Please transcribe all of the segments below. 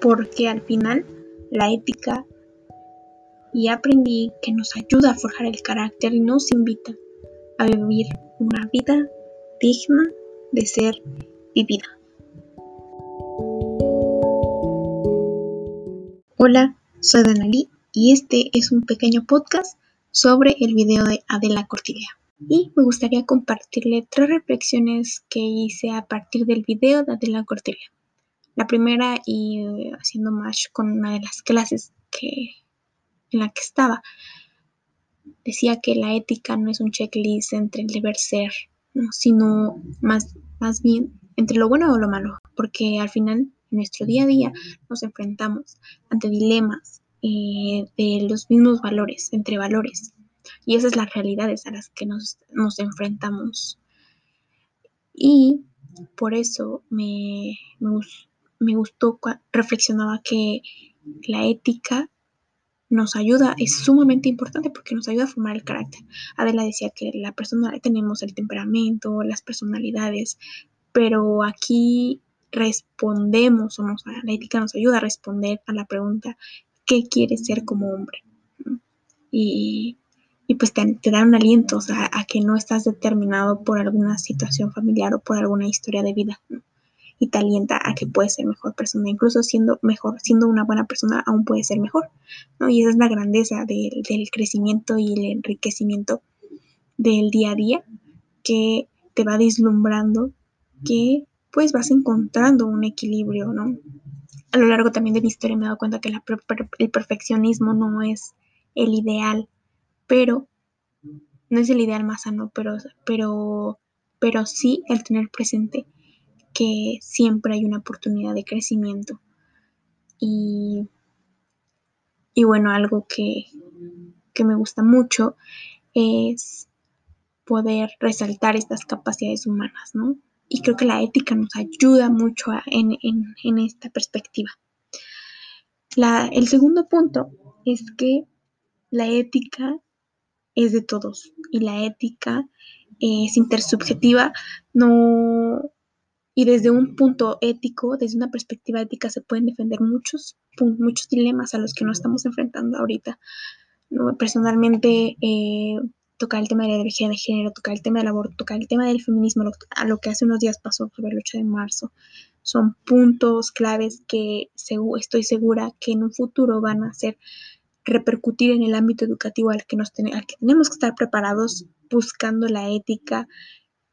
porque al final la ética y aprendí que nos ayuda a forjar el carácter y nos invita a vivir una vida digna de ser vivida. Hola, soy Danali y este es un pequeño podcast sobre el video de Adela Cortilia. Y me gustaría compartirle tres reflexiones que hice a partir del video de Adela Cortilia. La primera y haciendo más con una de las clases que en la que estaba. Decía que la ética no es un checklist entre el deber ser, sino más, más bien entre lo bueno o lo malo, porque al final en nuestro día a día nos enfrentamos ante dilemas eh, de los mismos valores, entre valores, y esas son las realidades a las que nos, nos enfrentamos. Y por eso me, me, me gustó, reflexionaba que la ética nos ayuda, es sumamente importante porque nos ayuda a formar el carácter. Adela decía que la persona, tenemos el temperamento, las personalidades, pero aquí respondemos, o nos, la ética nos ayuda a responder a la pregunta, ¿qué quieres ser como hombre? Y, y pues te, te, da un aliento o sea, a que no estás determinado por alguna situación familiar o por alguna historia de vida y te alienta a que puedes ser mejor persona. Incluso siendo mejor, siendo una buena persona, aún puedes ser mejor. ¿no? Y esa es la grandeza del, del crecimiento y el enriquecimiento del día a día que te va deslumbrando, que pues vas encontrando un equilibrio, ¿no? A lo largo también de mi historia me he dado cuenta que la, el perfeccionismo no es el ideal, pero no es el ideal más sano, pero, pero, pero sí el tener presente que siempre hay una oportunidad de crecimiento. Y, y bueno, algo que, que me gusta mucho es poder resaltar estas capacidades humanas, ¿no? Y creo que la ética nos ayuda mucho en, en, en, esta perspectiva. La, el segundo punto es que la ética es de todos y la ética es intersubjetiva, no, y desde un punto ético, desde una perspectiva ética, se pueden defender muchos, muchos dilemas a los que nos estamos enfrentando ahorita. Personalmente, eh, tocar el tema de la ideología de género, tocar el tema del aborto, tocar el tema del feminismo, a lo que hace unos días pasó sobre el 8 de marzo, son puntos claves que estoy segura que en un futuro van a hacer repercutir en el ámbito educativo al que, nos al que tenemos que estar preparados buscando la ética,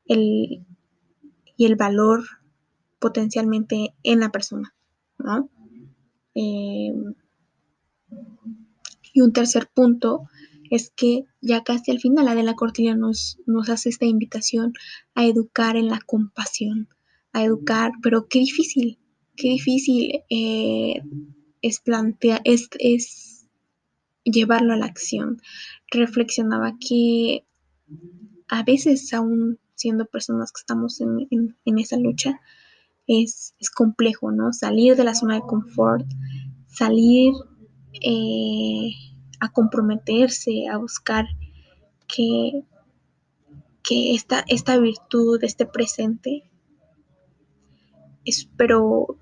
el, y el valor potencialmente en la persona, ¿no? Eh, y un tercer punto es que ya casi al final Adela Cortilla nos, nos hace esta invitación a educar en la compasión, a educar, pero qué difícil, qué difícil eh, es plantear, es, es llevarlo a la acción. Reflexionaba que a veces aún siendo personas que estamos en, esa lucha, es, complejo, ¿no? Salir de la zona de confort, salir eh, a comprometerse, a buscar que, que esta, esta virtud esté presente. Es, pero,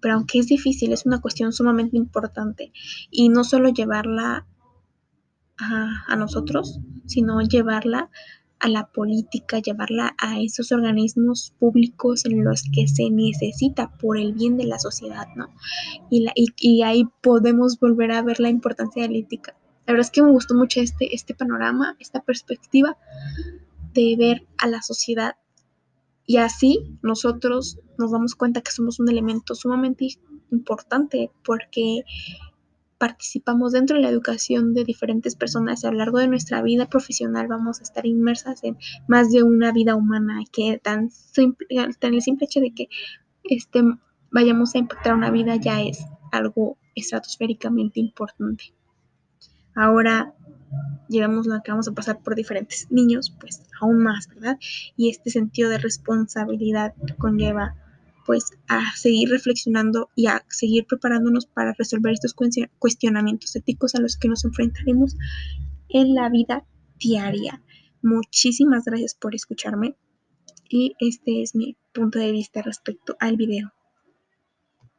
pero aunque es difícil, es una cuestión sumamente importante. Y no solo llevarla a, a nosotros, sino llevarla a la política, llevarla a esos organismos públicos en los que se necesita por el bien de la sociedad, ¿no? Y, la, y, ahí podemos volver a ver la importancia de la ética. La verdad es que me gustó mucho este, este panorama, esta perspectiva de ver a la sociedad y así nosotros nos damos cuenta que somos un elemento sumamente importante porque participamos dentro de la educación de diferentes personas a lo largo de nuestra vida profesional vamos a estar inmersas en más de una vida humana que tan simple, tan el simple hecho de que este, vayamos a impactar una vida ya es algo estratosféricamente importante. Ahora llegamos a que vamos a pasar por diferentes niños, pues aún más, ¿verdad? Y este sentido de responsabilidad conlleva pues a seguir reflexionando y a seguir preparándonos para resolver estos cuestionamientos éticos a los que nos enfrentaremos en la vida diaria. Muchísimas gracias por escucharme y este es mi punto de vista respecto al video.